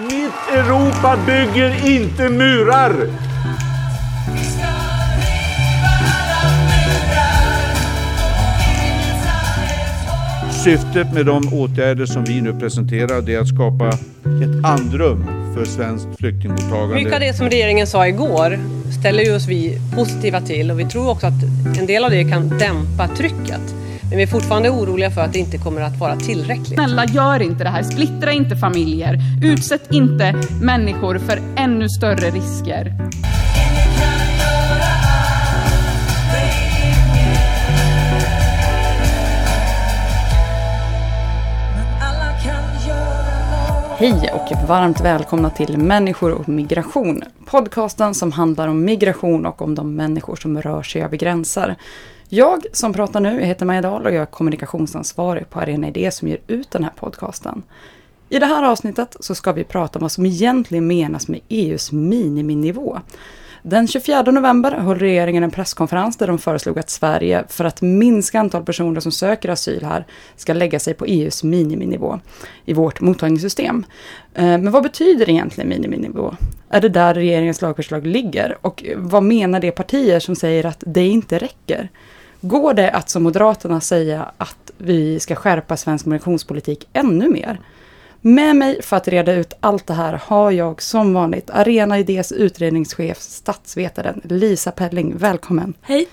Mitt Europa bygger inte murar! Syftet med de åtgärder som vi nu presenterar är att skapa ett andrum för svenskt flyktingmottagande. Mycket av det som regeringen sa igår ställer ju oss vi positiva till och vi tror också att en del av det kan dämpa trycket. Men vi är fortfarande oroliga för att det inte kommer att vara tillräckligt. Snälla, gör inte det här. Splittra inte familjer. Utsätt inte människor för ännu större risker. Hej och varmt välkomna till Människor och migration. Podcasten som handlar om migration och om de människor som rör sig över gränser. Jag som pratar nu jag heter Maja Dahl och jag är kommunikationsansvarig på Arena Idé som ger ut den här podcasten. I det här avsnittet så ska vi prata om vad som egentligen menas med EUs miniminivå. Den 24 november höll regeringen en presskonferens där de föreslog att Sverige, för att minska antal personer som söker asyl här, ska lägga sig på EUs miniminivå i vårt mottagningssystem. Eh, men vad betyder egentligen miniminivå? Är det där regeringens lagförslag ligger? Och vad menar de partier som säger att det inte räcker? Går det att som Moderaterna säga att vi ska skärpa svensk migrationspolitik ännu mer? Med mig för att reda ut allt det här har jag som vanligt Arena Idés utredningschef, statsvetaren Lisa Pelling. Välkommen! Hej!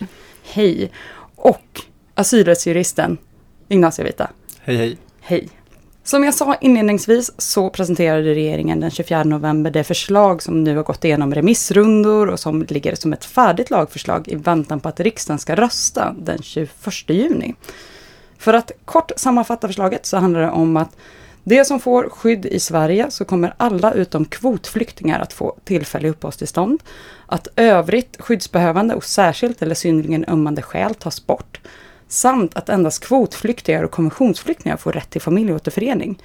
Hej! Och asylrättsjuristen Ignacio Vita. Hej hej! Hej! Som jag sa inledningsvis så presenterade regeringen den 24 november det förslag som nu har gått igenom remissrundor och som ligger som ett färdigt lagförslag i väntan på att riksdagen ska rösta den 21 juni. För att kort sammanfatta förslaget så handlar det om att det som får skydd i Sverige så kommer alla utom kvotflyktingar att få tillfällig uppehållstillstånd. Att övrigt skyddsbehövande och särskilt eller synnerligen ömmande skäl tas bort. Samt att endast kvotflyktingar och konventionsflyktingar får rätt till familjeåterförening.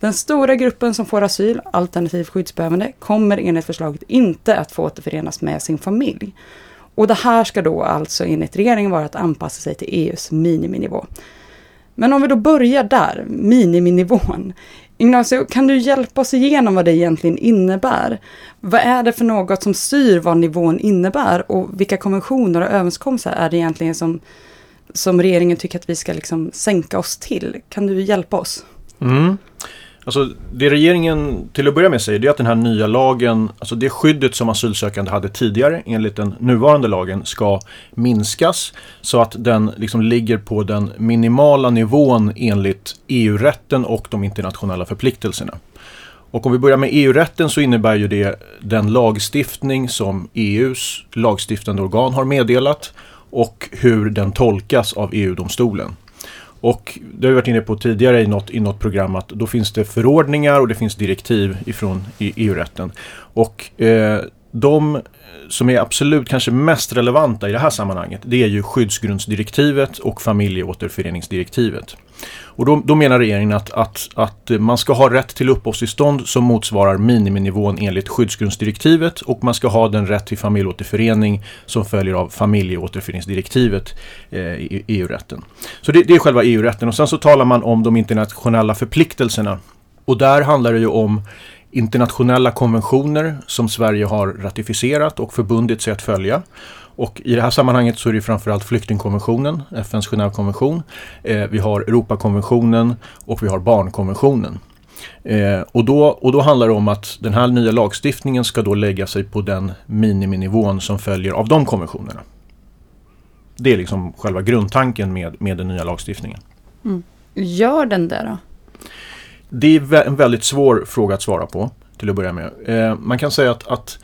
Den stora gruppen som får asyl, alternativt skyddsbehövande, kommer enligt förslaget inte att få återförenas med sin familj. Och det här ska då alltså enligt regeringen vara att anpassa sig till EUs miniminivå. Men om vi då börjar där, miniminivån. Ignacio, kan du hjälpa oss igenom vad det egentligen innebär? Vad är det för något som styr vad nivån innebär och vilka konventioner och överenskommelser är det egentligen som, som regeringen tycker att vi ska liksom sänka oss till? Kan du hjälpa oss? Mm. Alltså, det regeringen till att börja med säger det är att den här nya lagen, alltså det skyddet som asylsökande hade tidigare enligt den nuvarande lagen ska minskas så att den liksom ligger på den minimala nivån enligt EU-rätten och de internationella förpliktelserna. Och om vi börjar med EU-rätten så innebär ju det den lagstiftning som EUs lagstiftande organ har meddelat och hur den tolkas av EU-domstolen. Och det har vi varit inne på tidigare i något, i något program att då finns det förordningar och det finns direktiv ifrån e EU-rätten. Och eh, de eh, som är absolut kanske mest relevanta i det här sammanhanget det är ju skyddsgrundsdirektivet och familjeåterföreningsdirektivet. Och då, då menar regeringen att, att, att man ska ha rätt till uppehållstillstånd som motsvarar miniminivån enligt skyddsgrundsdirektivet och man ska ha den rätt till familjeåterförening som följer av familjeåterföreningsdirektivet eh, i EU-rätten. Så det, det är själva EU-rätten och sen så talar man om de internationella förpliktelserna. Och där handlar det ju om internationella konventioner som Sverige har ratificerat och förbundit sig att följa. Och i det här sammanhanget så är det framförallt flyktingkonventionen, FNs Genèvekonvention. Eh, vi har Europakonventionen och vi har barnkonventionen. Eh, och, då, och då handlar det om att den här nya lagstiftningen ska då lägga sig på den miniminivån som följer av de konventionerna. Det är liksom själva grundtanken med, med den nya lagstiftningen. Mm. Gör den det då? Det är en väldigt svår fråga att svara på till att börja med. Eh, man kan säga att, att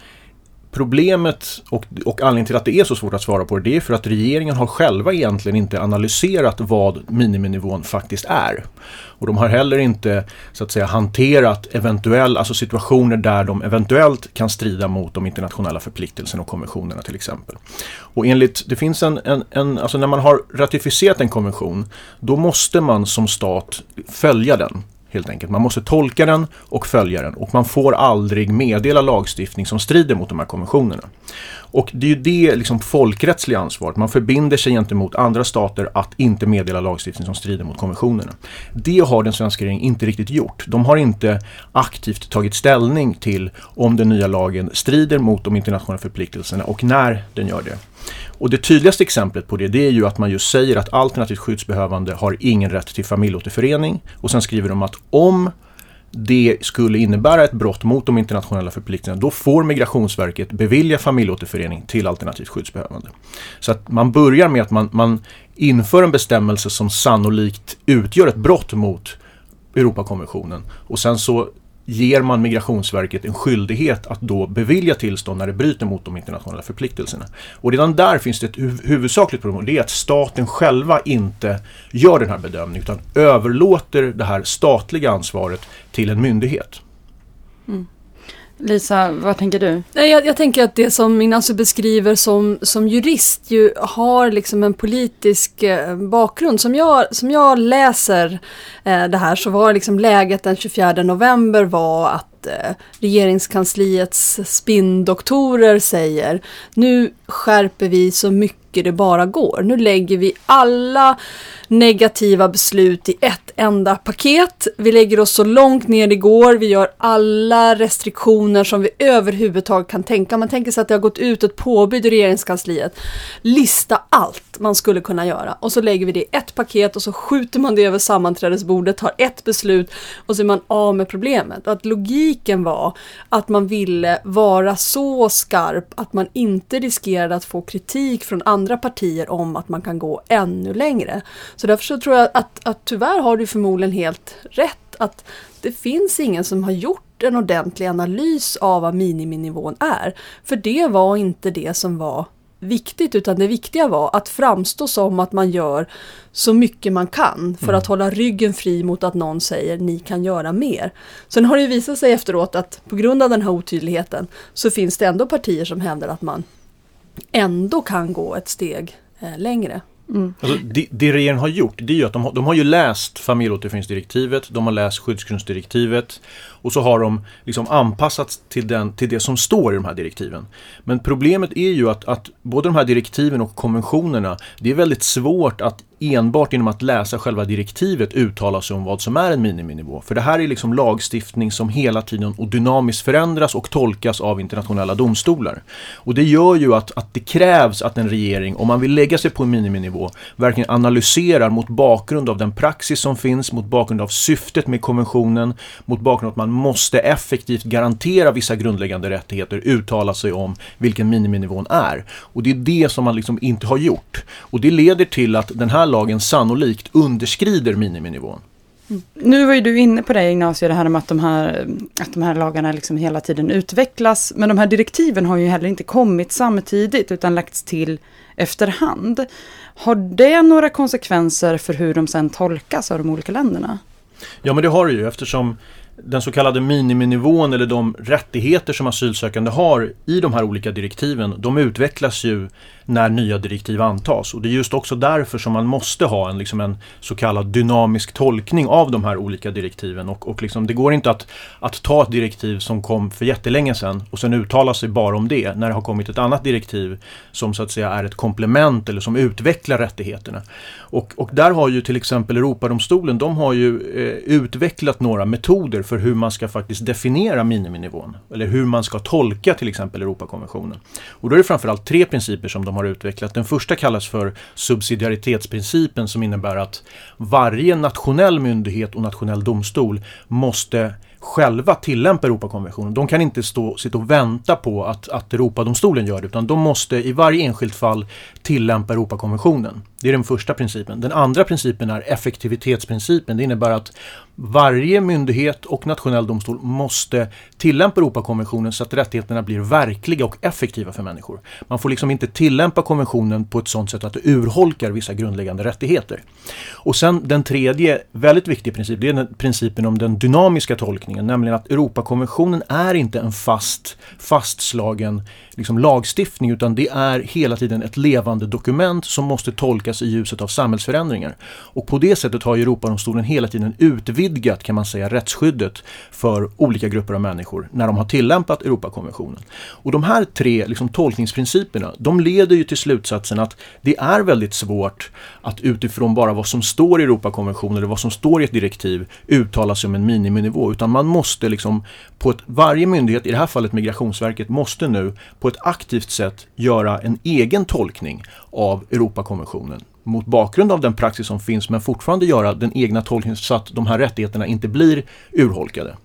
Problemet och, och anledningen till att det är så svårt att svara på det, det är för att regeringen har själva egentligen inte analyserat vad miniminivån faktiskt är. Och de har heller inte så att säga hanterat eventuella, alltså situationer där de eventuellt kan strida mot de internationella förpliktelserna och konventionerna till exempel. Och enligt, det finns en, en, en, alltså när man har ratificerat en konvention, då måste man som stat följa den helt enkelt. Man måste tolka den och följa den och man får aldrig meddela lagstiftning som strider mot de här konventionerna. Och det är ju det liksom folkrättsliga ansvaret. Man förbinder sig gentemot andra stater att inte meddela lagstiftning som strider mot konventionerna. Det har den svenska regeringen inte riktigt gjort. De har inte aktivt tagit ställning till om den nya lagen strider mot de internationella förpliktelserna och när den gör det. Och det tydligaste exemplet på det, det är ju att man just säger att alternativt skyddsbehövande har ingen rätt till familjeåterförening. Och sen skriver de att om det skulle innebära ett brott mot de internationella förpliktelserna, då får Migrationsverket bevilja familjeåterförening till alternativt skyddsbehövande. Så att man börjar med att man, man inför en bestämmelse som sannolikt utgör ett brott mot Europakonventionen och sen så ger man Migrationsverket en skyldighet att då bevilja tillstånd när det bryter mot de internationella förpliktelserna. Och redan där finns det ett huvudsakligt problem och det är att staten själva inte gör den här bedömningen utan överlåter det här statliga ansvaret till en myndighet. Mm. Lisa, vad tänker du? Nej, jag, jag, tänker att det som Ignacio beskriver som, som jurist ju har liksom en politisk eh, bakgrund. Som jag, som jag läser eh, det här så var liksom läget den 24 november var att eh, regeringskansliets spinndoktorer säger nu skärper vi så mycket det bara går. Nu lägger vi alla negativa beslut i ett enda paket. Vi lägger oss så långt ner det går. Vi gör alla restriktioner som vi överhuvudtaget kan tänka. Man tänker sig att det har gått ut ett påbud i regeringskansliet. Lista allt man skulle kunna göra och så lägger vi det i ett paket och så skjuter man det över sammanträdesbordet, tar ett beslut och så är man av med problemet. Och att logiken var att man ville vara så skarp att man inte riskerade att få kritik från andra partier om att man kan gå ännu längre. Så därför så tror jag att, att tyvärr har du förmodligen helt rätt att det finns ingen som har gjort en ordentlig analys av vad miniminivån är. För det var inte det som var viktigt utan det viktiga var att framstå som att man gör så mycket man kan för mm. att hålla ryggen fri mot att någon säger ni kan göra mer. Sen har det visat sig efteråt att på grund av den här otydligheten så finns det ändå partier som hävdar att man ändå kan gå ett steg eh, längre. Mm. Alltså, det, det regeringen har gjort, det är ju att de har, de har ju läst familjeåterföreningsdirektivet, de har läst skyddsgrundsdirektivet och så har de liksom anpassats till, den, till det som står i de här direktiven. Men problemet är ju att, att både de här direktiven och konventionerna, det är väldigt svårt att enbart genom att läsa själva direktivet uttala sig om vad som är en miniminivå. För det här är liksom lagstiftning som hela tiden och dynamiskt förändras och tolkas av internationella domstolar. Och det gör ju att, att det krävs att en regering, om man vill lägga sig på en miniminivå, verkligen analyserar mot bakgrund av den praxis som finns, mot bakgrund av syftet med konventionen, mot bakgrund av att man måste effektivt garantera vissa grundläggande rättigheter, uttala sig om vilken miniminivån är. Och det är det som man liksom inte har gjort. Och det leder till att den här lagen sannolikt underskrider miniminivån. Nu var ju du inne på det Ignacio, det här med att de här, att de här lagarna liksom hela tiden utvecklas. Men de här direktiven har ju heller inte kommit samtidigt utan lagts till efterhand. Har det några konsekvenser för hur de sen tolkas av de olika länderna? Ja men det har det ju eftersom den så kallade miniminivån eller de rättigheter som asylsökande har i de här olika direktiven, de utvecklas ju när nya direktiv antas. Och det är just också därför som man måste ha en, liksom en så kallad dynamisk tolkning av de här olika direktiven. Och, och liksom, det går inte att, att ta ett direktiv som kom för jättelänge sedan och sen uttala sig bara om det när det har kommit ett annat direktiv som så att säga är ett komplement eller som utvecklar rättigheterna. Och, och där har ju till exempel Europadomstolen, de har ju eh, utvecklat några metoder för hur man ska faktiskt definiera miniminivån. Eller hur man ska tolka till exempel Europakonventionen. Och då är det framförallt tre principer som de har utvecklat. Den första kallas för subsidiaritetsprincipen som innebär att varje nationell myndighet och nationell domstol måste själva tillämpa Europakonventionen. De kan inte stå, sitta och vänta på att, att Europadomstolen gör det utan de måste i varje enskilt fall tillämpa Europakonventionen. Det är den första principen. Den andra principen är effektivitetsprincipen. Det innebär att varje myndighet och nationell domstol måste tillämpa Europakonventionen så att rättigheterna blir verkliga och effektiva för människor. Man får liksom inte tillämpa konventionen på ett sådant sätt att det urholkar vissa grundläggande rättigheter. Och sen den tredje väldigt viktiga principen, det är principen om den dynamiska tolkningen, nämligen att Europakonventionen är inte en fast, fastslagen liksom lagstiftning utan det är hela tiden ett levande dokument som måste tolkas i ljuset av samhällsförändringar. Och på det sättet har Europadomstolen hela tiden utvidgat utvidgat kan man säga rättsskyddet för olika grupper av människor när de har tillämpat Europakonventionen. Och de här tre liksom, tolkningsprinciperna de leder ju till slutsatsen att det är väldigt svårt att utifrån bara vad som står i Europakonventionen eller vad som står i ett direktiv uttala sig om en miniminivå utan man måste liksom på ett, varje myndighet, i det här fallet Migrationsverket, måste nu på ett aktivt sätt göra en egen tolkning av Europakonventionen mot bakgrund av den praxis som finns men fortfarande göra den egna tolkningen så att de här rättigheterna inte blir urholkade.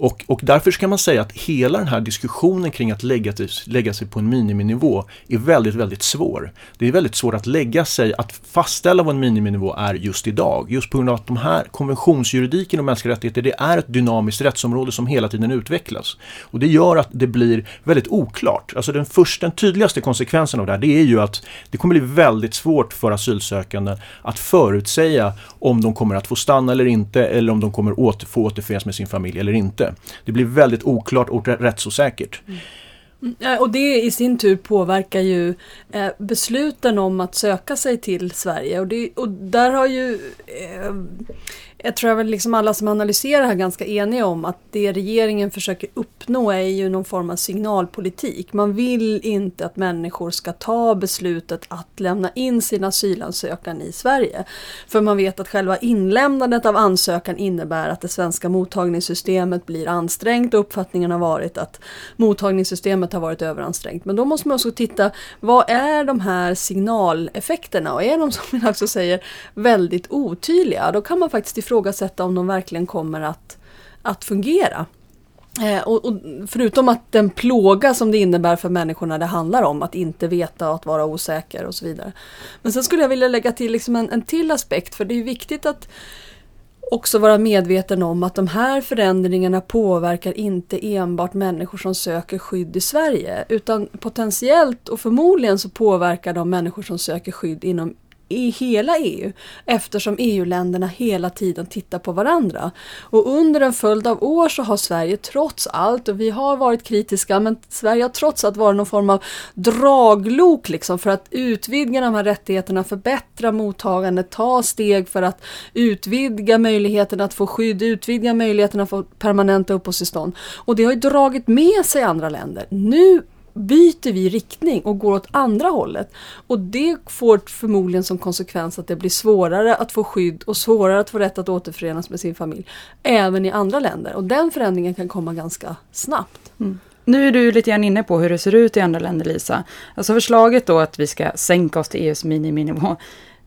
Och, och därför kan man säga att hela den här diskussionen kring att lägga, lägga sig på en miniminivå är väldigt, väldigt svår. Det är väldigt svårt att lägga sig, att fastställa vad en miniminivå är just idag. Just på grund av att de här konventionsjuridiken och mänskliga rättigheter, det är ett dynamiskt rättsområde som hela tiden utvecklas. Och det gör att det blir väldigt oklart. Alltså den första, den tydligaste konsekvensen av det här, det är ju att det kommer bli väldigt svårt för asylsökande att förutsäga om de kommer att få stanna eller inte, eller om de kommer åter, få återförenas med sin familj eller inte. Det blir väldigt oklart och rättsosäkert. Mm. Och det i sin tur påverkar ju eh, besluten om att söka sig till Sverige. Och, det, och där har ju eh, jag tror att liksom alla som analyserar här ganska eniga om att det regeringen försöker uppnå är ju någon form av signalpolitik. Man vill inte att människor ska ta beslutet att lämna in sin asylansökan i Sverige. För man vet att själva inlämnandet av ansökan innebär att det svenska mottagningssystemet blir ansträngt och uppfattningen har varit att mottagningssystemet har varit överansträngt. Men då måste man också titta, vad är de här signaleffekterna? Och är de som jag också säger väldigt otydliga, då kan man faktiskt ifrågasätta om de verkligen kommer att, att fungera. Eh, och, och, förutom att den plåga som det innebär för människorna det handlar om, att inte veta och att vara osäker och så vidare. Men sen skulle jag vilja lägga till liksom en, en till aspekt, för det är viktigt att också vara medveten om att de här förändringarna påverkar inte enbart människor som söker skydd i Sverige, utan potentiellt och förmodligen så påverkar de människor som söker skydd inom i hela EU eftersom EU-länderna hela tiden tittar på varandra. Och under en följd av år så har Sverige trots allt, och vi har varit kritiska, men Sverige har trots allt varit någon form av draglok liksom för att utvidga de här rättigheterna, förbättra mottagandet, ta steg för att utvidga möjligheten att få skydd, utvidga möjligheten att få permanenta uppehållstillstånd. Och det har ju dragit med sig andra länder. Nu byter vi riktning och går åt andra hållet. Och det får förmodligen som konsekvens att det blir svårare att få skydd och svårare att få rätt att återförenas med sin familj. Även i andra länder. Och den förändringen kan komma ganska snabbt. Mm. Nu är du lite grann inne på hur det ser ut i andra länder Lisa. Alltså förslaget då att vi ska sänka oss till EUs miniminivå.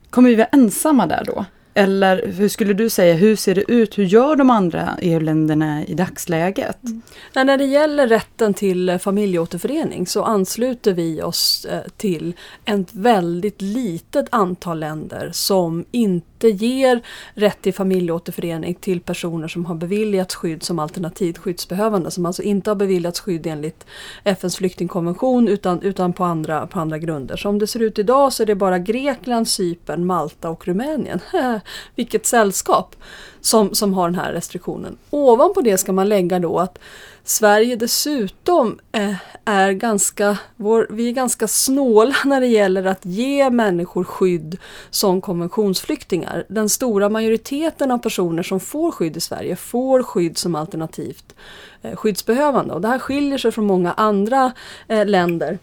Kommer vi vara ensamma där då? Eller hur skulle du säga, hur ser det ut? Hur gör de andra EU-länderna i dagsläget? Mm. När det gäller rätten till eh, familjeåterförening så ansluter vi oss eh, till ett väldigt litet antal länder som inte inte ger rätt till familjeåterförening till personer som har beviljats skydd som alternativt skyddsbehövande, som alltså inte har beviljats skydd enligt FNs flyktingkonvention utan, utan på, andra, på andra grunder. Som det ser ut idag så är det bara Grekland, Cypern, Malta och Rumänien. Vilket sällskap! Som, som har den här restriktionen. Ovanpå det ska man lägga då att Sverige dessutom eh, är ganska, vår, vi är ganska snåla när det gäller att ge människor skydd som konventionsflyktingar. Den stora majoriteten av personer som får skydd i Sverige får skydd som alternativt eh, skyddsbehövande och det här skiljer sig från många andra eh, länder.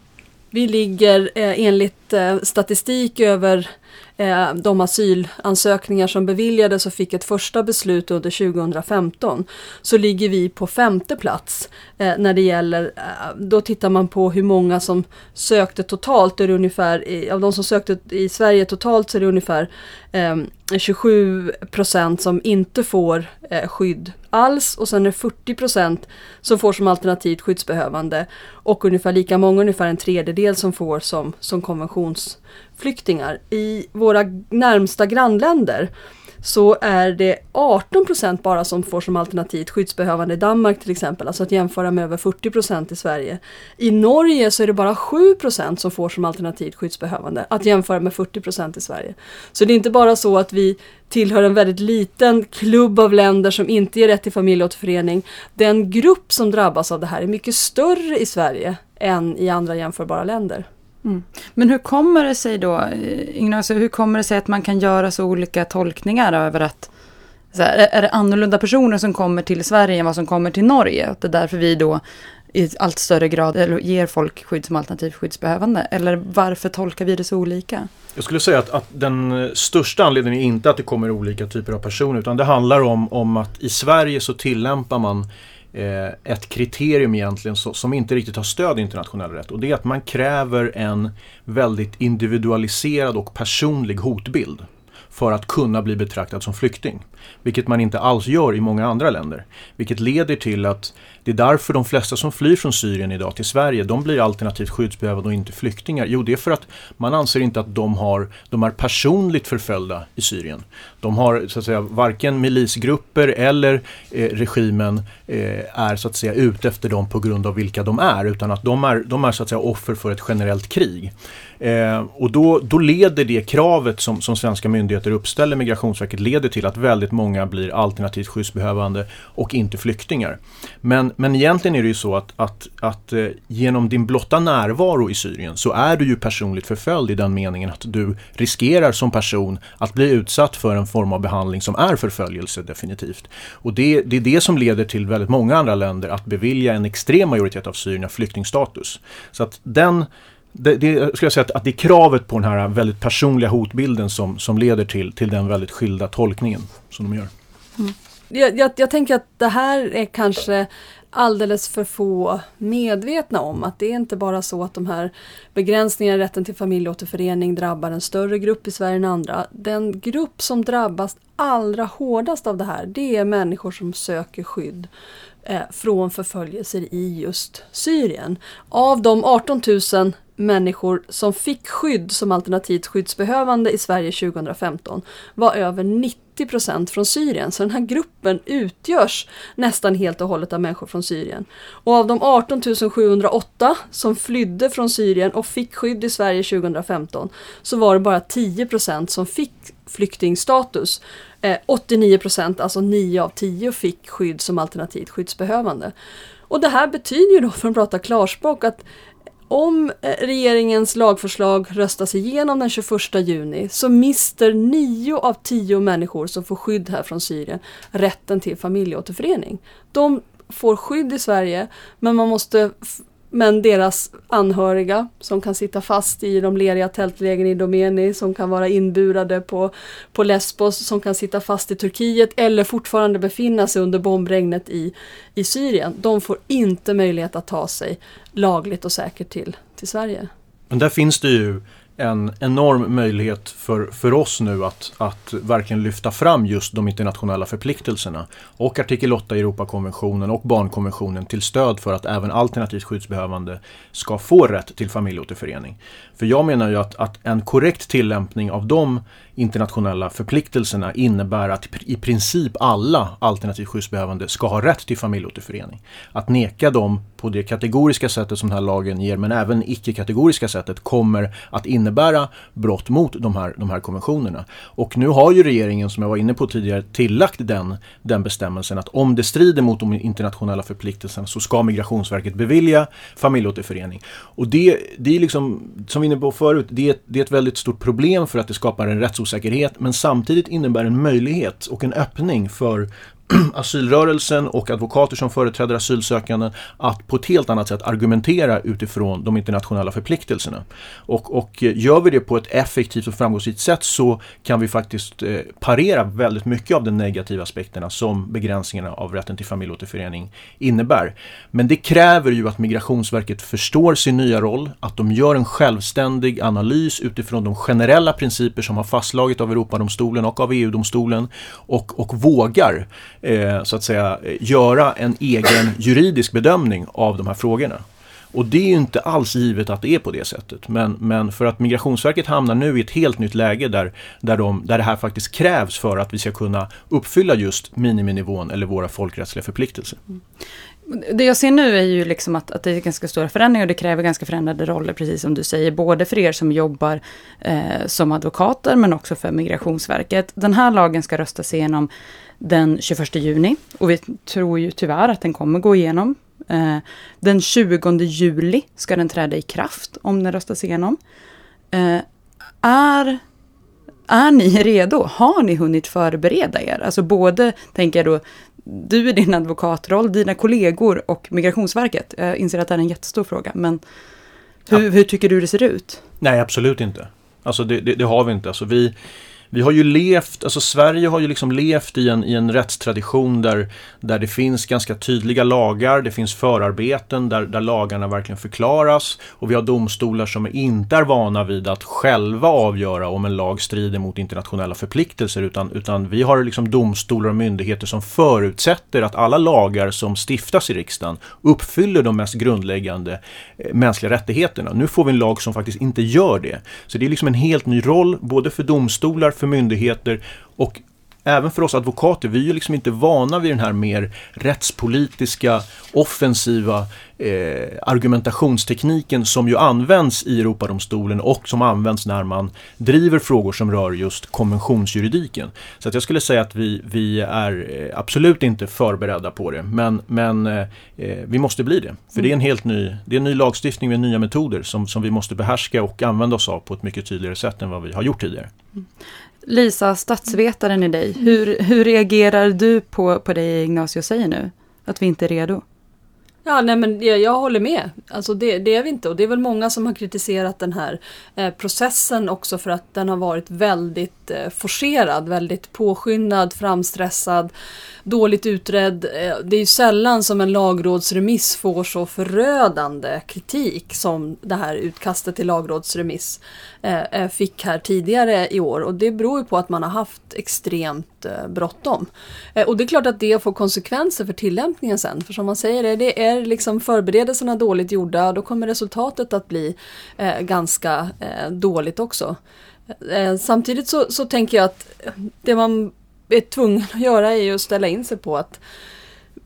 Vi ligger enligt statistik över Eh, de asylansökningar som beviljades och fick ett första beslut under 2015 så ligger vi på femte plats. Eh, när det gäller, eh, då tittar man på hur många som sökte totalt, är det ungefär, av de som sökte i Sverige totalt så är det ungefär 27 procent som inte får skydd alls och sen är det 40 procent som får som alternativt skyddsbehövande och ungefär lika många, ungefär en tredjedel som får som, som flyktingar I våra närmsta grannländer så är det 18 procent bara som får som alternativt skyddsbehövande i Danmark till exempel, alltså att jämföra med över 40 procent i Sverige. I Norge så är det bara 7 procent som får som alternativt skyddsbehövande, att jämföra med 40 procent i Sverige. Så det är inte bara så att vi tillhör en väldigt liten klubb av länder som inte ger rätt till familjeåterförening. Den grupp som drabbas av det här är mycket större i Sverige än i andra jämförbara länder. Mm. Men hur kommer det sig då, Ignacio, alltså, hur kommer det sig att man kan göra så olika tolkningar över att så här, är det annorlunda personer som kommer till Sverige än vad som kommer till Norge? Att det är därför vi då i allt större grad ger folk skydd som alternativt skyddsbehövande? Eller varför tolkar vi det så olika? Jag skulle säga att, att den största anledningen är inte att det kommer olika typer av personer utan det handlar om, om att i Sverige så tillämpar man Eh, ett kriterium egentligen som inte riktigt har stöd i internationell rätt. Och det är att man kräver en väldigt individualiserad och personlig hotbild för att kunna bli betraktad som flykting. Vilket man inte alls gör i många andra länder. Vilket leder till att det är därför de flesta som flyr från Syrien idag till Sverige, de blir alternativt skyddsbehövande och inte flyktingar. Jo, det är för att man anser inte att de, har, de är personligt förföljda i Syrien. De har så att säga varken milisgrupper eller eh, regimen eh, är så att säga ute efter dem på grund av vilka de är, utan att de är, de är så att säga offer för ett generellt krig. Eh, och då, då leder det kravet som, som svenska myndigheter uppställer, Migrationsverket, leder till att väldigt många blir alternativt skyddsbehövande och inte flyktingar. Men, men egentligen är det ju så att, att, att eh, genom din blotta närvaro i Syrien så är du ju personligt förföljd i den meningen att du riskerar som person att bli utsatt för en form av behandling som är förföljelse definitivt. Och det, det är det som leder till väldigt många andra länder att bevilja en extrem majoritet av syrierna flyktingstatus. Så att den det, det, skulle jag säga att, att det är kravet på den här väldigt personliga hotbilden som, som leder till, till den väldigt skilda tolkningen som de gör. Mm. Jag, jag, jag, tänker att det här är kanske alldeles för få medvetna om att det är inte bara så att de här begränsningarna i rätten till familjeåterförening drabbar en större grupp i Sverige än andra. Den grupp som drabbas allra hårdast av det här det är människor som söker skydd eh, från förföljelser i just Syrien. Av de 18 000 människor som fick skydd som alternativt skyddsbehövande i Sverige 2015 var över 90 procent från Syrien. Så den här gruppen utgörs nästan helt och hållet av människor från Syrien. Och av de 18 708 som flydde från Syrien och fick skydd i Sverige 2015 så var det bara 10 procent som fick flyktingstatus. Eh, 89 procent, alltså 9 av 10, fick skydd som alternativt skyddsbehövande. Och det här betyder ju då, för att prata klarspråk, att om eh, regeringens lagförslag röstas igenom den 21 juni så mister nio av tio människor som får skydd här från Syrien rätten till familjeåterförening. De får skydd i Sverige men man måste men deras anhöriga som kan sitta fast i de leriga tältlägren i Domeni, som kan vara inburade på, på Lesbos, som kan sitta fast i Turkiet eller fortfarande befinna sig under bombregnet i, i Syrien. De får inte möjlighet att ta sig lagligt och säkert till, till Sverige. Men där finns det ju en enorm möjlighet för, för oss nu att, att verkligen lyfta fram just de internationella förpliktelserna och artikel 8 i Europakonventionen och barnkonventionen till stöd för att även alternativt skyddsbehövande ska få rätt till familjeåterförening. För jag menar ju att, att en korrekt tillämpning av de internationella förpliktelserna innebär att i princip alla alternativt skyddsbehövande ska ha rätt till familjeåterförening. Att neka dem på det kategoriska sättet som den här lagen ger men även icke-kategoriska sättet kommer att innebära innebära brott mot de här, de här konventionerna. Och nu har ju regeringen som jag var inne på tidigare tillagt den, den bestämmelsen att om det strider mot de internationella förpliktelserna så ska Migrationsverket bevilja familjeåterförening. Och det, det är liksom, som vi var inne på förut, det är, det är ett väldigt stort problem för att det skapar en rättsosäkerhet men samtidigt innebär en möjlighet och en öppning för asylrörelsen och advokater som företräder asylsökande att på ett helt annat sätt argumentera utifrån de internationella förpliktelserna. Och, och eh, gör vi det på ett effektivt och framgångsrikt sätt så kan vi faktiskt eh, parera väldigt mycket av de negativa aspekterna som begränsningarna av rätten till familjeåterförening innebär. Men det kräver ju att Migrationsverket förstår sin nya roll, att de gör en självständig analys utifrån de generella principer som har fastslagits av Europadomstolen och av EU-domstolen och, och vågar eh, så att säga göra en egen juridisk bedömning av de här frågorna. Och det är ju inte alls givet att det är på det sättet. Men, men för att Migrationsverket hamnar nu i ett helt nytt läge där, där, de, där det här faktiskt krävs för att vi ska kunna uppfylla just miniminivån eller våra folkrättsliga förpliktelser. Mm. Det jag ser nu är ju liksom att, att det är ganska stora förändringar och det kräver ganska förändrade roller, precis som du säger. Både för er som jobbar eh, som advokater men också för Migrationsverket. Den här lagen ska röstas igenom den 21 juni och vi tror ju tyvärr att den kommer gå igenom. Eh, den 20 juli ska den träda i kraft om den röstas igenom. Eh, är är ni redo? Har ni hunnit förbereda er? Alltså både, tänker jag då, du i din advokatroll, dina kollegor och Migrationsverket. Jag inser att det är en jättestor fråga, men hur, ja. hur tycker du det ser ut? Nej, absolut inte. Alltså det, det, det har vi inte. Alltså vi, vi har ju levt, alltså Sverige har ju liksom levt i en, i en rättstradition där, där det finns ganska tydliga lagar, det finns förarbeten där, där lagarna verkligen förklaras och vi har domstolar som inte är vana vid att själva avgöra om en lag strider mot internationella förpliktelser utan, utan vi har liksom domstolar och myndigheter som förutsätter att alla lagar som stiftas i riksdagen uppfyller de mest grundläggande eh, mänskliga rättigheterna. Nu får vi en lag som faktiskt inte gör det. Så det är liksom en helt ny roll både för domstolar, för myndigheter och även för oss advokater, vi är ju liksom inte vana vid den här mer rättspolitiska, offensiva eh, argumentationstekniken som ju används i Europadomstolen och som används när man driver frågor som rör just konventionsjuridiken. Så att jag skulle säga att vi, vi är eh, absolut inte förberedda på det, men, men eh, eh, vi måste bli det. För det är en helt ny, det är en ny lagstiftning med nya metoder som, som vi måste behärska och använda oss av på ett mycket tydligare sätt än vad vi har gjort tidigare. Mm. Lisa, statsvetaren i dig, hur, hur reagerar du på, på det Ignacio säger nu? Att vi inte är redo? Ja, nej men jag, jag håller med. Alltså det, det, är vi inte och det är väl många som har kritiserat den här eh, processen också för att den har varit väldigt eh, forcerad, väldigt påskyndad, framstressad dåligt utredd. Eh, det är ju sällan som en lagrådsremiss får så förödande kritik som det här utkastet till lagrådsremiss eh, eh fick här tidigare i år. Och det beror ju på att man har haft extremt Eh, bråttom. Eh, och det är klart att det får konsekvenser för tillämpningen sen. För som man säger, det är liksom förberedelserna dåligt gjorda, då kommer resultatet att bli eh, ganska dåligt också. Samtidigt så, så tänker jag att det man är tvungen att göra är att ställa in sig på att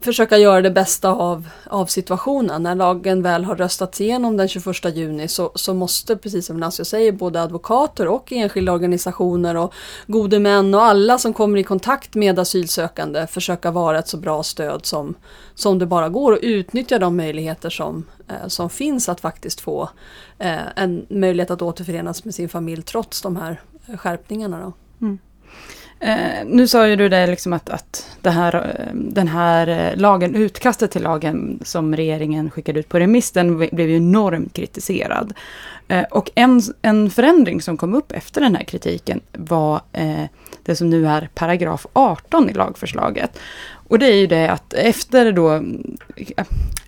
försöka göra det bästa av, av situationen. När lagen väl har röstats igenom den 21 juni så, så måste, precis som Nasio säger, både advokater och enskilda organisationer och gode män och alla som kommer i kontakt med asylsökande försöka vara ett så bra stöd som, som det bara går och utnyttja de möjligheter som, eh, som finns att faktiskt få eh, en möjlighet att återförenas med sin familj trots de här eh, skärpningarna. Då. Mm. Eh, nu sa ju du det liksom att, att det här, eh, den här eh, lagen, utkastet till lagen som regeringen skickade ut på remiss, den blev ju enormt kritiserad. Eh, och en, en förändring som kom upp efter den här kritiken var eh, det som nu är paragraf 18 i lagförslaget. Och det är ju det att efter då,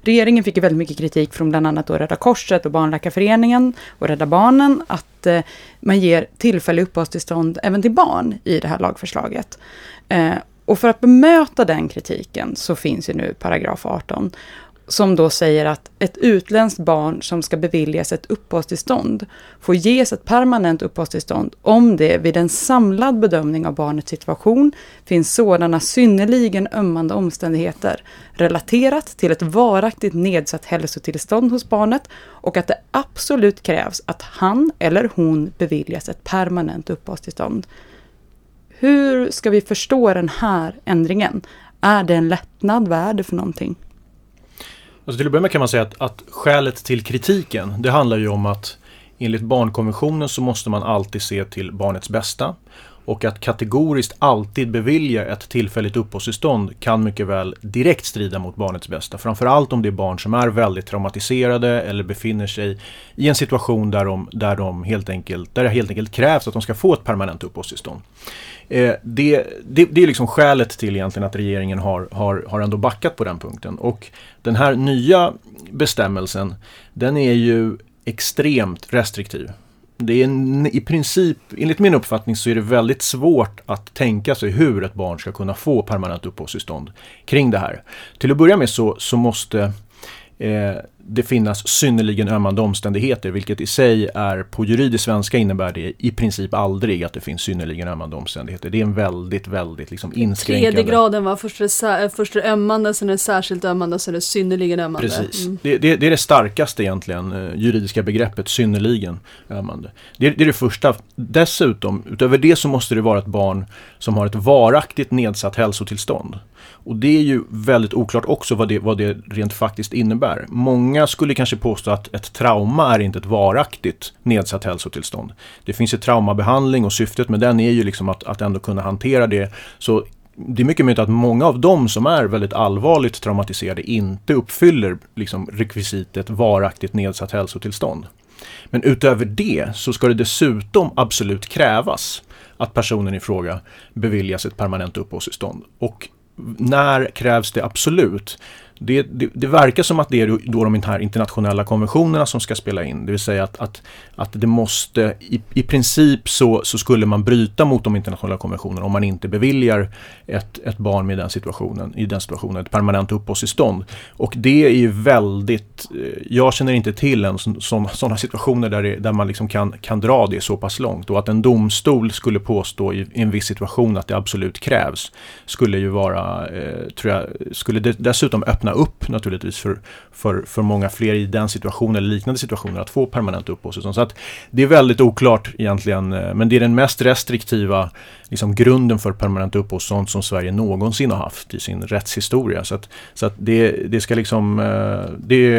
regeringen fick ju väldigt mycket kritik från bland annat då Röda Korset och Barnläkarföreningen och Rädda Barnen, att eh, man ger tillfällig uppehållstillstånd även till barn i det här lagförslaget. Eh, och för att bemöta den kritiken så finns ju nu paragraf 18 som då säger att ett utländskt barn som ska beviljas ett uppehållstillstånd får ges ett permanent uppehållstillstånd om det vid en samlad bedömning av barnets situation finns sådana synnerligen ömmande omständigheter relaterat till ett varaktigt nedsatt hälsotillstånd hos barnet och att det absolut krävs att han eller hon beviljas ett permanent uppehållstillstånd. Hur ska vi förstå den här ändringen? Är det en lättnad? Vad är det för någonting? Alltså till att börja med kan man säga att, att skälet till kritiken, det handlar ju om att enligt barnkonventionen så måste man alltid se till barnets bästa. Och att kategoriskt alltid bevilja ett tillfälligt uppehållstillstånd kan mycket väl direkt strida mot barnets bästa. Framförallt om det är barn som är väldigt traumatiserade eller befinner sig i en situation där, de, där, de helt enkelt, där det helt enkelt krävs att de ska få ett permanent uppehållstillstånd. Eh, det, det, det, är liksom skälet till egentligen att regeringen har, har, har ändå backat på den punkten. Och den här nya bestämmelsen, den är ju extremt restriktiv. Det är i princip, enligt min uppfattning, så är det väldigt svårt att tänka sig hur ett barn ska kunna få permanent uppehållstillstånd kring det här. Till att börja med så, så måste eh, det finnas synnerligen ömmande omständigheter, vilket i sig är på juridisk svenska innebär det i princip aldrig att det finns synnerligen ömmande omständigheter. Det är en väldigt, väldigt liksom inskränkande... Tredje graden var först det, först det ömmande, sen är det särskilt ömmande, sen är det synnerligen ömmande. Precis. Mm. Det, det, det, är det starkaste egentligen, eh, juridiska begreppet synnerligen ömmande. Det, det är det första. Dessutom, utöver det så måste det vara ett barn som har ett varaktigt nedsatt hälsotillstånd. Och det är ju väldigt oklart också vad det, vad det rent faktiskt innebär. Många många skulle kanske påstå att ett trauma är inte ett varaktigt nedsatt hälsotillstånd. Det finns ju traumabehandling och syftet med den är ju liksom att, att ändå kunna hantera det. Så det är mycket möjligt att många av dem som är väldigt allvarligt traumatiserade inte uppfyller liksom rekvisitet varaktigt nedsatt hälsotillstånd. Men utöver det så ska det dessutom absolut krävas att personen i fråga beviljas ett permanent uppehållstillstånd. Och när krävs det absolut? Det, det, det, verkar som att det är då de här internationella konventionerna som ska spela in. Det vill säga att, att, att det måste, i, i princip så, så skulle man bryta mot de internationella konventionerna om man inte beviljar ett, ett barn med den situationen, i den situationen ett permanent uppehållstillstånd. Och det är ju väldigt, eh, jag känner inte till en sådana situationer där, det, där man liksom kan, kan dra det så pass långt. Och att en domstol skulle påstå i, i en viss situation att det absolut krävs skulle ju vara, eh, tror jag, skulle dessutom öppna öppna upp naturligtvis för, för, för många fler i den situationen eller liknande situationer att få permanent uppehållstillstånd. Så att det är väldigt oklart egentligen, eh, men det är den mest restriktiva liksom, grunden för permanent uppehållstillstånd som Sverige någonsin har haft i sin rättshistoria. Så att, så att det, det ska liksom, eh, det,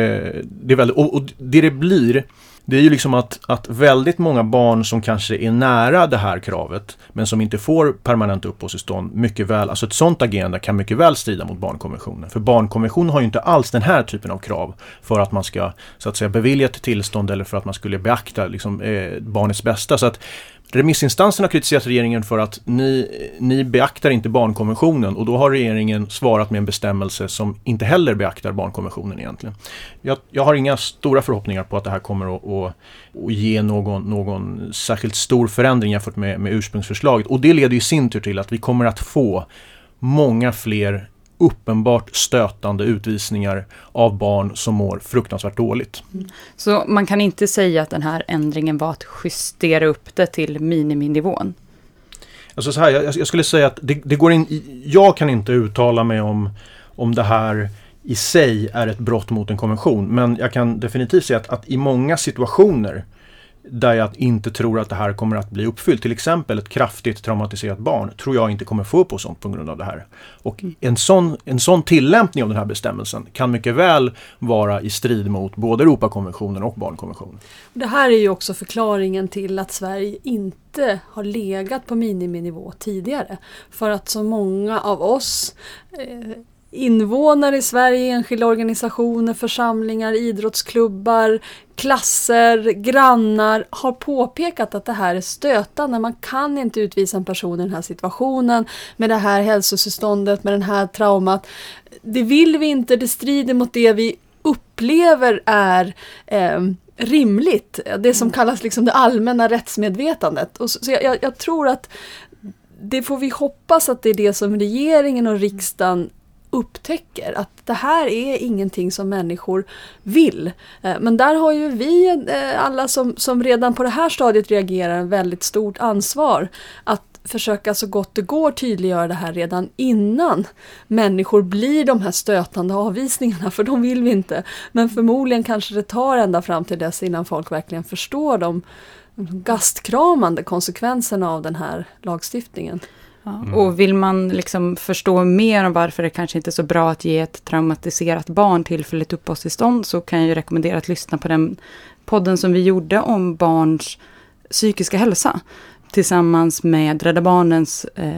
det är väldigt, och, och det det blir det är ju liksom att, att väldigt många barn som kanske är nära det här kravet men som inte får permanent uppehållstillstånd mycket väl, alltså ett sådant agerande kan mycket väl strida mot barnkonventionen. För barnkonventionen har ju inte alls den här typen av krav för att man ska så att säga bevilja ett tillstånd eller för att man skulle beakta liksom, eh, barnets bästa. Så att Remissinstanserna har kritiserat regeringen för att ni, ni beaktar inte barnkonventionen och då har regeringen svarat med en bestämmelse som inte heller beaktar barnkonventionen egentligen. Jag, jag har inga stora förhoppningar på att det här kommer att, att, att ge någon, någon särskilt stor förändring jämfört med, med ursprungsförslaget och det leder i sin tur till att vi kommer att få många fler uppenbart stötande utvisningar av barn som mår fruktansvärt dåligt. Så man kan inte säga att den här ändringen var att justera upp det till miniminivån? Alltså så här, jag, jag skulle säga att det, det, går in, jag kan inte uttala mig om, om det här i sig är ett brott mot en konvention. Men jag kan definitivt säga att, att i många situationer där jag inte tror att det här kommer att bli uppfyllt. Till exempel ett kraftigt traumatiserat barn tror jag inte kommer få uppehållstillstånd på grund av det här. Och en sån, en sån tillämpning av den här bestämmelsen kan mycket väl vara i strid mot både Europakonventionen och barnkonventionen. Det här är ju också förklaringen till att Sverige inte har legat på miniminivå tidigare. För att så många av oss eh, invånare i Sverige, enskilda organisationer, församlingar, idrottsklubbar, klasser, grannar har påpekat att det här är stötande. Man kan inte utvisa en person i den här situationen med det här hälsotillståndet, med den här traumat. Det vill vi inte, det strider mot det vi upplever är eh, rimligt. Det som kallas liksom det allmänna rättsmedvetandet. Och så, så jag, jag tror att det får vi hoppas att det är det som regeringen och riksdagen upptäcker att det här är ingenting som människor vill. Eh, men där har ju vi, eh, alla som, som redan på det här stadiet reagerar, en väldigt stort ansvar att försöka så gott det går tydliggöra det här redan innan människor blir de här stötande avvisningarna, för de vill vi inte. Men förmodligen kanske det tar ända fram till dess innan folk verkligen förstår de gastkramande konsekvenserna av den här lagstiftningen. Mm. Och vill man liksom förstå mer om varför det kanske inte är så bra att ge ett traumatiserat barn tillfälligt uppehållstillstånd så kan jag ju rekommendera att lyssna på den podden som vi gjorde om barns psykiska hälsa tillsammans med Rädda Barnens eh,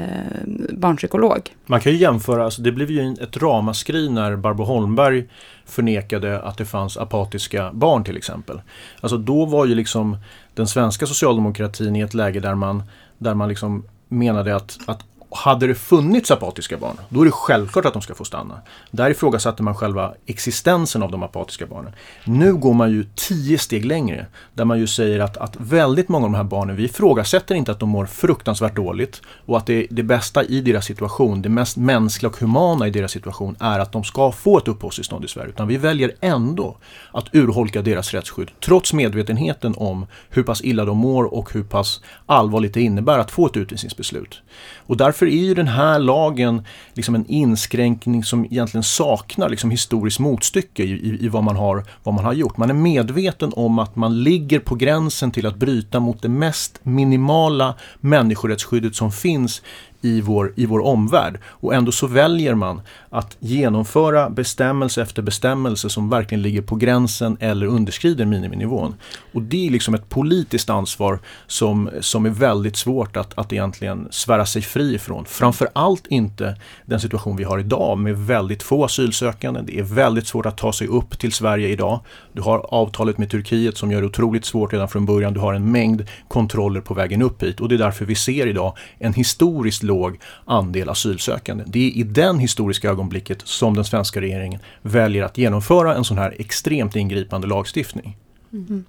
barnpsykolog. Man kan ju jämföra, alltså det blev ju ett ramaskri när Barbro Holmberg förnekade att det fanns apatiska barn till exempel. Alltså då var ju liksom den svenska socialdemokratin i ett läge där man, där man liksom menade att, att hade det funnits apatiska barn, då är det självklart att de ska få stanna. Där ifrågasatte man själva existensen av de apatiska barnen. Nu går man ju tio steg längre, där man ju säger att, att väldigt många av de här barnen, vi ifrågasätter inte att de mår fruktansvärt dåligt och att det, det bästa i deras situation, det mest mänskliga och humana i deras situation är att de ska få ett uppehållstillstånd i Sverige. Utan vi väljer ändå att urholka deras rättsskydd, trots medvetenheten om hur pass illa de mår och hur pass allvarligt det innebär att få ett utvisningsbeslut. Och därför Därför är ju den här lagen liksom en inskränkning som egentligen saknar liksom historiskt motstycke i, i, i, vad, man har, vad man har gjort. Man är medveten om att man ligger på gränsen till att bryta mot det mest minimala människorättsskyddet som finns i vår, i vår omvärld. Och ändå så väljer man att genomföra bestämmelse efter bestämmelse som verkligen ligger på gränsen eller underskrider miniminivån. Och det är liksom ett politiskt ansvar som, som är väldigt svårt att, att egentligen svära sig fri ifrån. Framförallt inte den situation vi har idag med väldigt få asylsökande. Det är väldigt svårt att ta sig upp till Sverige idag. Du har avtalet med Turkiet som gör det otroligt svårt redan från början. Du har en mängd kontroller på vägen upp hit och det är därför vi ser idag en historiskt låg andel asylsökande. Det är i den historiska ögonblicket som den svenska regeringen väljer att genomföra en sån här extremt ingripande lagstiftning. Mm.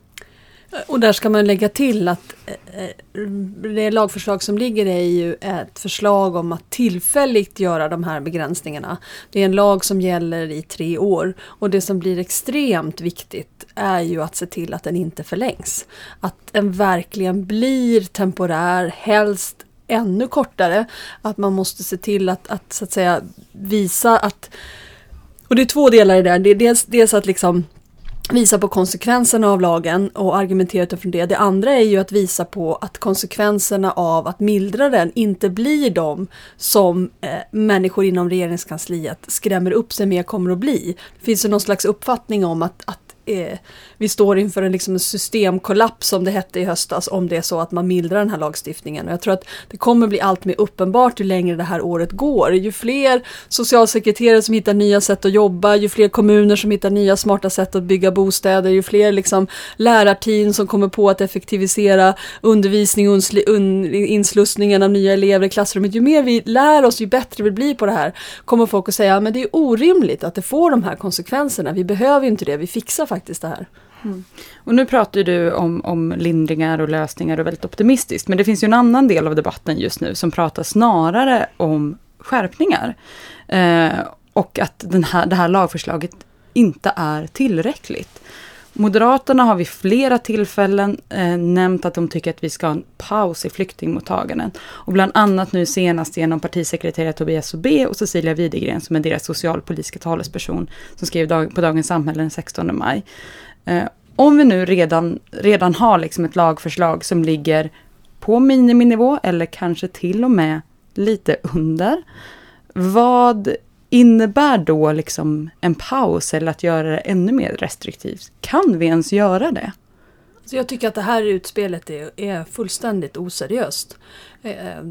Och där ska man lägga till att eh, eh, det lagförslag som ligger är ju ett förslag om att tillfälligt göra de här begränsningarna. Det är en lag som gäller i tre år och det som blir extremt viktigt är ju att se till att den inte förlängs. Att den verkligen blir temporär, helst ännu kortare. Att man måste se till att, att så att säga visa att och det är två delar i det. Det är dels, dels att liksom visa på konsekvenserna av lagen och argumentera utifrån det. Det andra är ju att visa på att konsekvenserna av att mildra den inte blir de som eh, människor inom regeringskansliet skrämmer upp sig med kommer att bli. Det finns ju någon slags uppfattning om att, att eh, vi står inför en, liksom, systemkollaps som det hette i höstas om det är så att man mildrar den här lagstiftningen. Och jag tror att det kommer bli allt mer uppenbart ju längre det här året går. Ju fler socialsekreterare som hittar nya sätt att jobba, ju fler kommuner som hittar nya smarta sätt att bygga bostäder, ju fler liksom, lärarteam som kommer på att effektivisera undervisning och inslussningen av nya elever i klassrummet. Ju mer vi lär oss, ju bättre vi blir på det här, kommer folk att säga att det är orimligt att det får de här konsekvenserna. Vi behöver inte det, vi fixar faktiskt det här. Mm. Och nu pratar du om, om lindringar och lösningar och väldigt optimistiskt, men det finns ju en annan del av debatten just nu som pratar snarare om skärpningar. Eh, och att den här, det här lagförslaget inte är tillräckligt. Moderaterna har vid flera tillfällen eh, nämnt att de tycker att vi ska ha en paus i flyktingmottagandet. Och bland annat nu senast genom partisekreterare Tobias Sobé och Cecilia Widegren som är deras socialpolitiska talesperson som skrev dag, på Dagens Samhälle den 16 maj. Eh, om vi nu redan, redan har liksom ett lagförslag som ligger på miniminivå eller kanske till och med lite under. Vad innebär då liksom en paus eller att göra det ännu mer restriktivt? Kan vi ens göra det? Så jag tycker att det här utspelet är, är fullständigt oseriöst. Eh,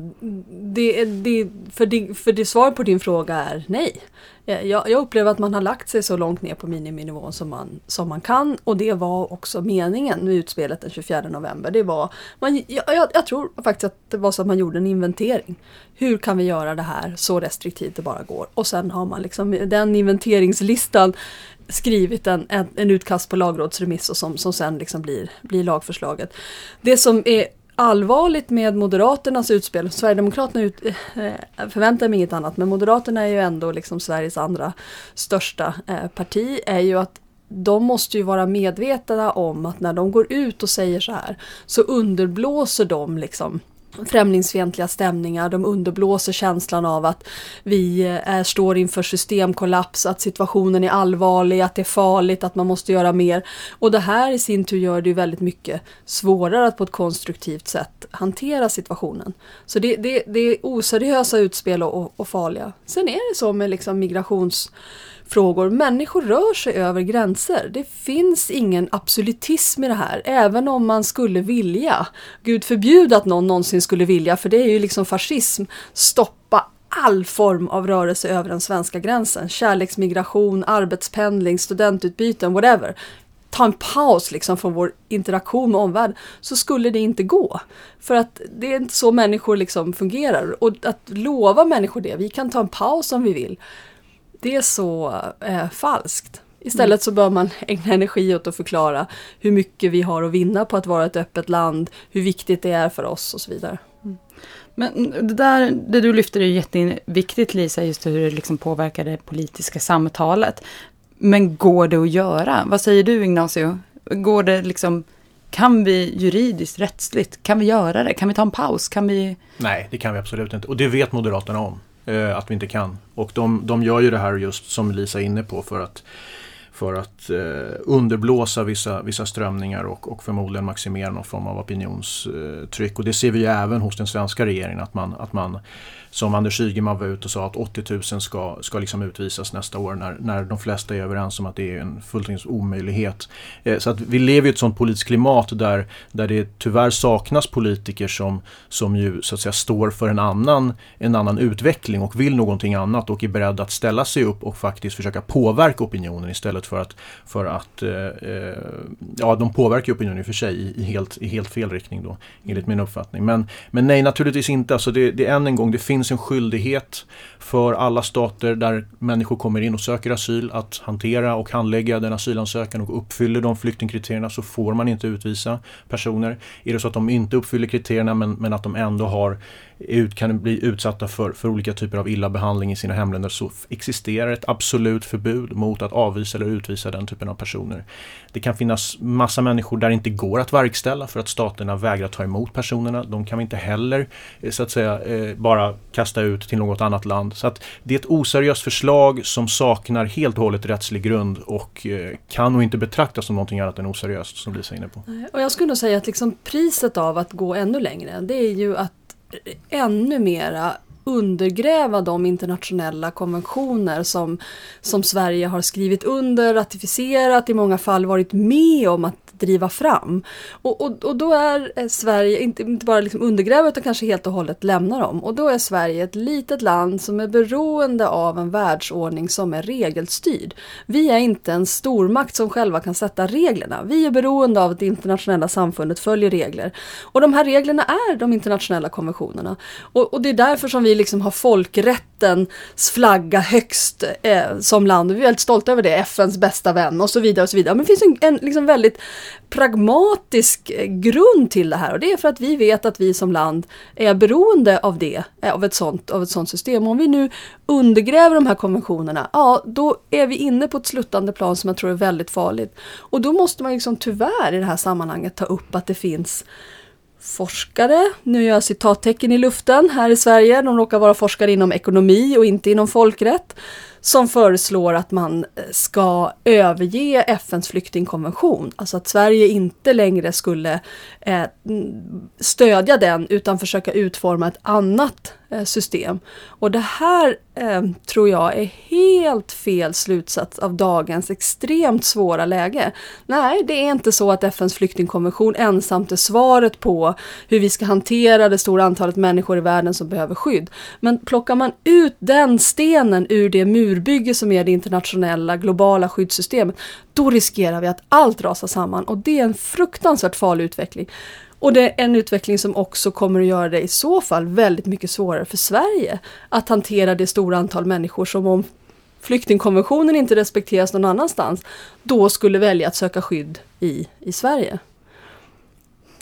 det, det, för, det, för det svar på din fråga är nej. Eh, jag, jag, upplever att man har lagt sig så långt ner på miniminivån som man, som man kan och det var också meningen med utspelet den 24 november. Det var, man, jag, jag, tror faktiskt att det var så att man gjorde en inventering. Hur kan vi göra det här så restriktivt det bara går? Och sen har man liksom den inventeringslistan skrivit en, en, en utkast på lagrådsremiss och som, som sen liksom blir, blir lagförslaget. Det som är allvarligt med Moderaternas utspel, Sverigedemokraterna ut, eh, förväntar mig inget annat, men Moderaterna är ju ändå liksom Sveriges andra största eh, parti, är ju att de måste ju vara medvetna om att när de går ut och säger så här så underblåser de liksom främlingsfientliga stämningar, de underblåser känslan av att vi är, står inför systemkollaps, att situationen är allvarlig, att det är farligt, att man måste göra mer. Och det här i sin tur gör det ju väldigt mycket svårare att på ett konstruktivt sätt hantera situationen. Så det, det, det är oseriösa utspel och, och farliga. Sen är det så med liksom migrations frågor. Människor rör sig över gränser. Det finns ingen absolutism i det här, även om man skulle vilja. Gud förbjude att någon någonsin skulle vilja, för det är ju liksom fascism. Stoppa all form av rörelse över den svenska gränsen. Kärleksmigration, arbetspendling, studentutbyten, whatever. Ta en paus liksom från vår interaktion med omvärlden så skulle det inte gå. För att det är inte så människor liksom fungerar. Och att lova människor det, vi kan ta en paus om vi vill det är så eh, falskt. Istället så bör man ägna energi åt att förklara hur mycket vi har att vinna på att vara ett öppet land, hur viktigt det är för oss och så vidare. Mm. Men det där, det du lyfter är jätteviktigt Lisa, just hur det liksom påverkar det politiska samtalet. Men går det att göra? Vad säger du Ignacio? Går det liksom, kan vi juridiskt, rättsligt, kan vi göra det? Kan vi ta en paus? Kan vi... Nej, det kan vi absolut inte. Och det vet Moderaterna om Eh, att vi inte kan. Och de, de gör ju det här just som Lisa är inne på för att för att eh, underblåsa vissa, vissa strömningar och, och förmodligen maximera någon form av opinionstryck. Och det ser vi ju även hos den svenska regeringen att man, att man som Anders Ygeman var ute och sa att 80 000 ska, ska liksom utvisas nästa år när, när de flesta är överens om att det är en fullständig omöjlighet. Eh, så att vi lever i ett sånt politiskt klimat där, där det tyvärr saknas politiker som, som ju så att säga står för en annan, en annan utveckling och vill någonting annat och är beredda att ställa sig upp och faktiskt försöka påverka opinionen istället för att, för att eh, eh ja de påverkar opinionen i och för sig i, i, helt, i helt fel riktning då enligt min uppfattning. Men, men nej naturligtvis inte, alltså det, det än en gång, det finns en skyldighet för alla stater där människor kommer in och söker asyl att hantera och handlägga den asylansökan och uppfyller de flyktingkriterierna så får man inte utvisa personer. Är det så att de inte uppfyller kriterierna men, men att de ändå har ut, kan bli utsatta för, för olika typer av illa behandling i sina hemländer så existerar ett absolut förbud mot att avvisa eller utvisa den typen av personer. Det kan finnas massa människor där det inte går att verkställa för att staterna vägrar ta emot personerna. De kan vi inte heller eh, så att säga eh, bara kasta ut till något annat land. Så att det är ett oseriöst förslag som saknar helt och hållet rättslig grund och eh, kan nog inte betraktas som någonting annat än oseriöst som Lisa är inne på. Och jag skulle nog säga att liksom priset av att gå ännu längre det är ju att ännu mera undergräva de internationella konventioner som, som Sverige har skrivit under, ratificerat, i många fall varit med om att driva fram. Och, och, och då är eh, Sverige inte, inte bara liksom undergräver utan kanske helt och hållet lämna dem. Och då är Sverige ett litet land som är beroende av en världsordning som är regelstyrd. Vi är inte en stormakt som själva kan sätta reglerna. Vi är beroende av att det internationella samfundet följer regler. Och de här reglerna är de internationella konventionerna. Och, och det är därför som vi liksom har folkrättens flagga högst eh, som land. Vi är väldigt stolta över det, FNs bästa vän och så vidare. och så vidare. Men det finns en, en liksom väldigt pragmatisk eh, grund till det här och det är för att vi vet att vi som land är beroende av det, eh, av ett sånt, av ett sånt system. Om vi nu undergräver de här konventionerna, ja då är vi inne på ett sluttande plan som jag tror är väldigt farligt. Och då måste man liksom tyvärr i det här sammanhanget ta upp att det finns forskare, nu gör jag citattecken i luften här i Sverige, de råkar vara forskare inom ekonomi och inte inom folkrätt, som föreslår att man eh, ska överge FNs flyktingkonvention. Alltså att Sverige inte längre skulle eh, stödja den utan försöka utforma ett annat Eh, system. Och det här eh, tror jag är helt fel slutsats av dagens extremt svåra läge. Nej, det är inte så att FNs flyktingkonvention ensamt är svaret på hur vi ska hantera det stora antalet människor i världen som behöver skydd. Men plockar man ut den stenen ur det murbygge som är det internationella globala skyddssystemet, då riskerar vi att allt rasar samman och det är en fruktansvärt farlig utveckling. Och det är en utveckling som också kommer att göra det i så fall väldigt mycket svårare för Sverige att hantera det stora antal människor som om flyktingkonventionen inte respekteras någon annanstans, då skulle välja att söka skydd i, i Sverige.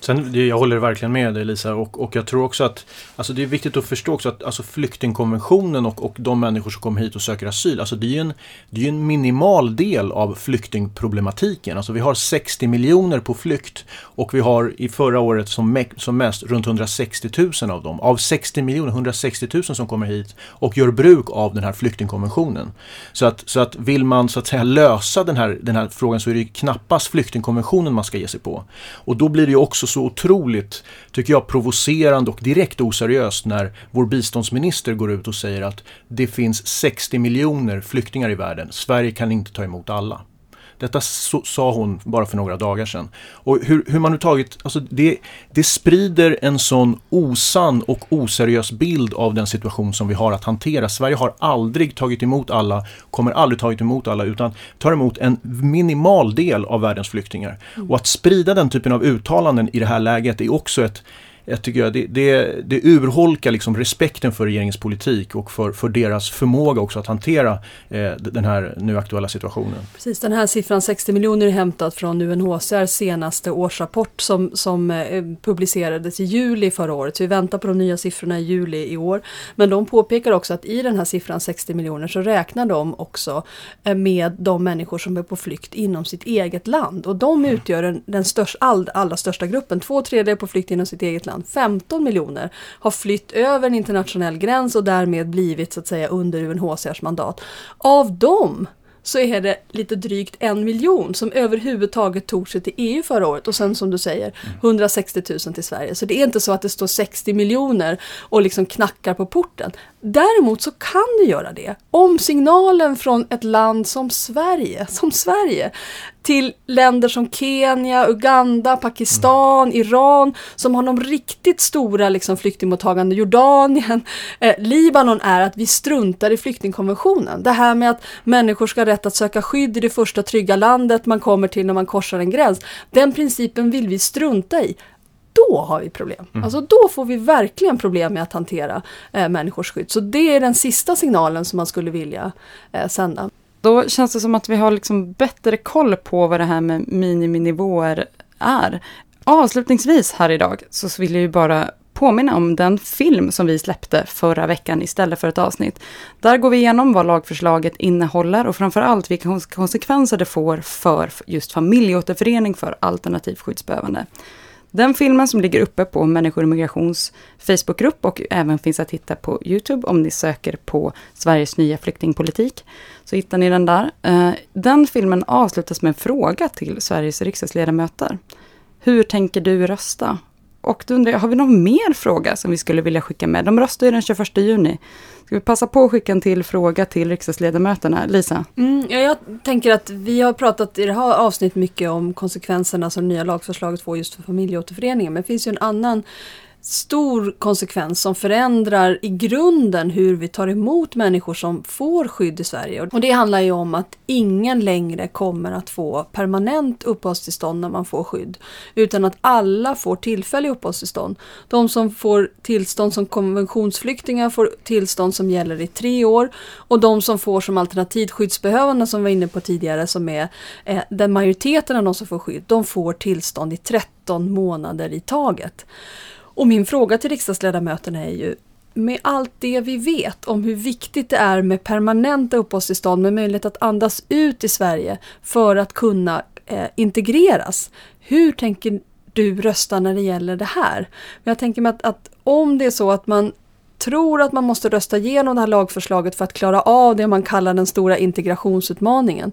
Sen, jag håller verkligen med dig Lisa och, och jag tror också att alltså det är viktigt att förstå också att alltså flyktingkonventionen och, och de människor som kommer hit och söker asyl, alltså det är ju en, det är en minimal del av flyktingproblematiken. Alltså vi har 60 miljoner på flykt och vi har i förra året som, som mest runt 160 000 av dem. Av 60 miljoner, 160 000 som kommer hit och gör bruk av den här flyktingkonventionen. Så att, så att vill man så att säga lösa den här, den här frågan så är det knappast flyktingkonventionen man ska ge sig på. Och då blir det ju också så så otroligt, tycker jag, provocerande och direkt oseriöst när vår biståndsminister går ut och säger att det finns 60 miljoner flyktingar i världen. Sverige kan inte ta emot alla. Detta så, sa hon bara för några dagar sedan. Och hur, hur man nu tagit, alltså det, det sprider en sån osann och oseriös bild av den situation som vi har att hantera. Sverige har aldrig tagit emot alla, kommer aldrig tagit emot alla, utan tar emot en minimal del av världens flyktingar. Och att sprida den typen av uttalanden i det här läget är också ett jag tycker det, det, det urholkar liksom respekten för regeringens politik och för, för deras förmåga också att hantera eh, den här nu aktuella situationen. Precis, den här siffran 60 miljoner är hämtad från UNHCRs senaste årsrapport som, som eh, publicerades i juli förra året. Så vi väntar på de nya siffrorna i juli i år. Men de påpekar också att i den här siffran 60 miljoner så räknar de också eh, med de människor som är på flykt inom sitt eget land. Och de utgör den, den störst, all, allra största gruppen. Två tredjedelar på flykt inom sitt eget land land, 15 miljoner, har flytt över en internationell gräns och därmed blivit så att säga under UNHCRs mandat. Av dem så är det lite drygt en miljon som överhuvudtaget tog sig till EU förra året och sen som du säger 160 000 till Sverige. Så det är inte så att det står 60 miljoner och liksom knackar på porten. Däremot så kan det göra det om signalen från ett land som Sverige, som Sverige till länder som Kenya, Uganda, Pakistan, Iran som har de riktigt stora liksom, flyktingmottagande, Jordanien, eh, Libanon är att vi struntar i flyktingkonventionen. Det här med att människor ska ha rätt att söka skydd i det första trygga landet man kommer till när man korsar en gräns. Den principen vill vi strunta i då har vi problem. Mm. Alltså då får vi verkligen problem med att hantera eh, människors skydd. Så det är den sista signalen som man skulle vilja eh, sända. Då känns det som att vi har liksom bättre koll på vad det här med miniminivåer är. Avslutningsvis här idag så vill jag ju bara påminna om den film som vi släppte förra veckan istället för ett avsnitt. Där går vi igenom vad lagförslaget innehåller och framförallt vilka konsekvenser det får för just familjeåterförening för alternativ skyddsbehövande. Den filmen som ligger uppe på Människor och migrations Facebookgrupp och även finns att hitta på Youtube om ni söker på Sveriges nya flyktingpolitik. Så hittar ni den där. Eh, den filmen avslutas med en fråga till Sveriges riksdagsledamöter. Hur tänker du rösta? Och då undrar jag, har vi någon mer fråga som vi skulle vilja skicka med? De röstar ju den 21 juni. Ska vi passa på att skicka en till fråga till riksdagsledamöterna? Lisa? Mm, ja, jag tänker att vi har pratat i det här avsnittet mycket om konsekvenserna som nya lagförslaget får just för familjeåterföreningen. Men det finns ju en annan stor konsekvens som förändrar i grunden hur vi tar emot människor som får skydd i Sverige. Och det handlar ju om att ingen längre kommer att få permanent uppehållstillstånd när man får skydd. Utan att alla får tillfälliga uppehållstillstånd. De som får tillstånd som konventionsflyktingar får tillstånd som gäller i tre år. Och de som får som alternativt skyddsbehövande som vi var inne på tidigare som är eh, den majoriteten av de som får skydd. De får tillstånd i 13 månader i taget. Och min fråga till riksdagsledamöterna är ju, med allt det vi vet om hur viktigt det är med permanenta uppehållstillstånd med möjlighet att andas ut i Sverige för att kunna eh, integreras. Hur tänker du rösta när det gäller det här? jag tänker mig att, att om det är så att man tror att man måste rösta igenom det här lagförslaget för att klara av det man kallar den stora integrationsutmaningen.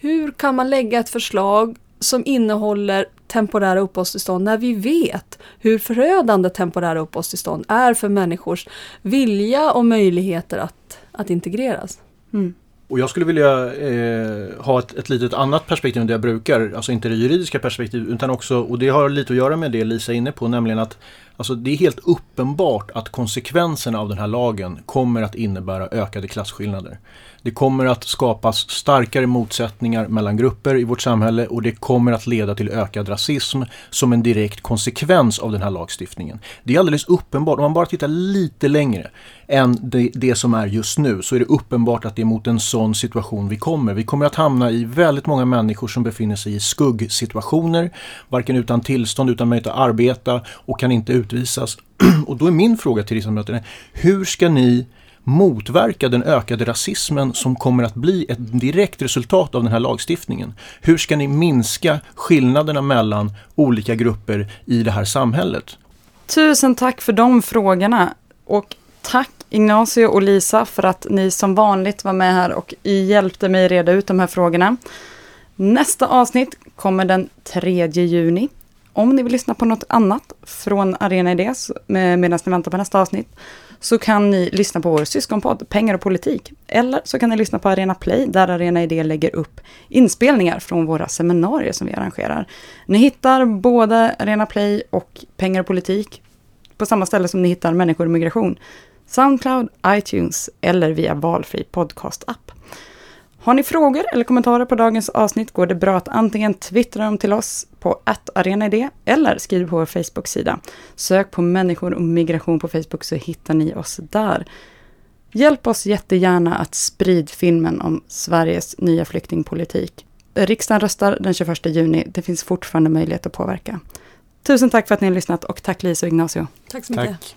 Hur kan man lägga ett förslag som innehåller temporära uppehållstillstånd när vi vet hur förödande temporära uppehållstillstånd är för människors vilja och möjligheter att, att integreras. Mm. Och jag skulle vilja eh, ha ett, ett litet annat perspektiv än det jag brukar, alltså inte det juridiska perspektivet utan också, och det har lite att göra med det Lisa är inne på, nämligen att alltså, det är helt uppenbart att konsekvenserna av den här lagen kommer att innebära ökade klasskillnader. Det kommer att skapas starkare motsättningar mellan grupper i vårt samhälle och det kommer att leda till ökad rasism som en direkt konsekvens av den här lagstiftningen. Det är alldeles uppenbart, om man bara tittar lite längre än det, det som är just nu så är det uppenbart att det är mot en sån situation vi kommer. Vi kommer att hamna i väldigt många människor som befinner sig i skuggsituationer, varken utan tillstånd, utan möjlighet att arbeta och kan inte utvisas. och då är min fråga till riksdagsledamöterna, hur ska ni motverka den ökade rasismen som kommer att bli ett direkt resultat av den här lagstiftningen? Hur ska ni minska skillnaderna mellan olika grupper i det här samhället? Tusen tack för de frågorna och tack Ignacio och Lisa för att ni som vanligt var med här och hjälpte mig reda ut de här frågorna. Nästa avsnitt kommer den 3 juni. Om ni vill lyssna på något annat från Arena Idés medan ni väntar på nästa avsnitt så kan ni lyssna på vår syskonpodd Pengar och politik. Eller så kan ni lyssna på Arena Play där Arena Idé lägger upp inspelningar från våra seminarier som vi arrangerar. Ni hittar både Arena Play och Pengar och politik på samma ställe som ni hittar Människor och migration. Soundcloud, iTunes eller via valfri podcast-app. Har ni frågor eller kommentarer på dagens avsnitt går det bra att antingen twittra dem till oss på arenaidé eller skriv på vår Facebook-sida. Sök på människor och migration på Facebook så hittar ni oss där. Hjälp oss jättegärna att sprida filmen om Sveriges nya flyktingpolitik. Riksdagen röstar den 21 juni. Det finns fortfarande möjlighet att påverka. Tusen tack för att ni har lyssnat och tack Lisa och Ignacio. Tack så mycket. Tack.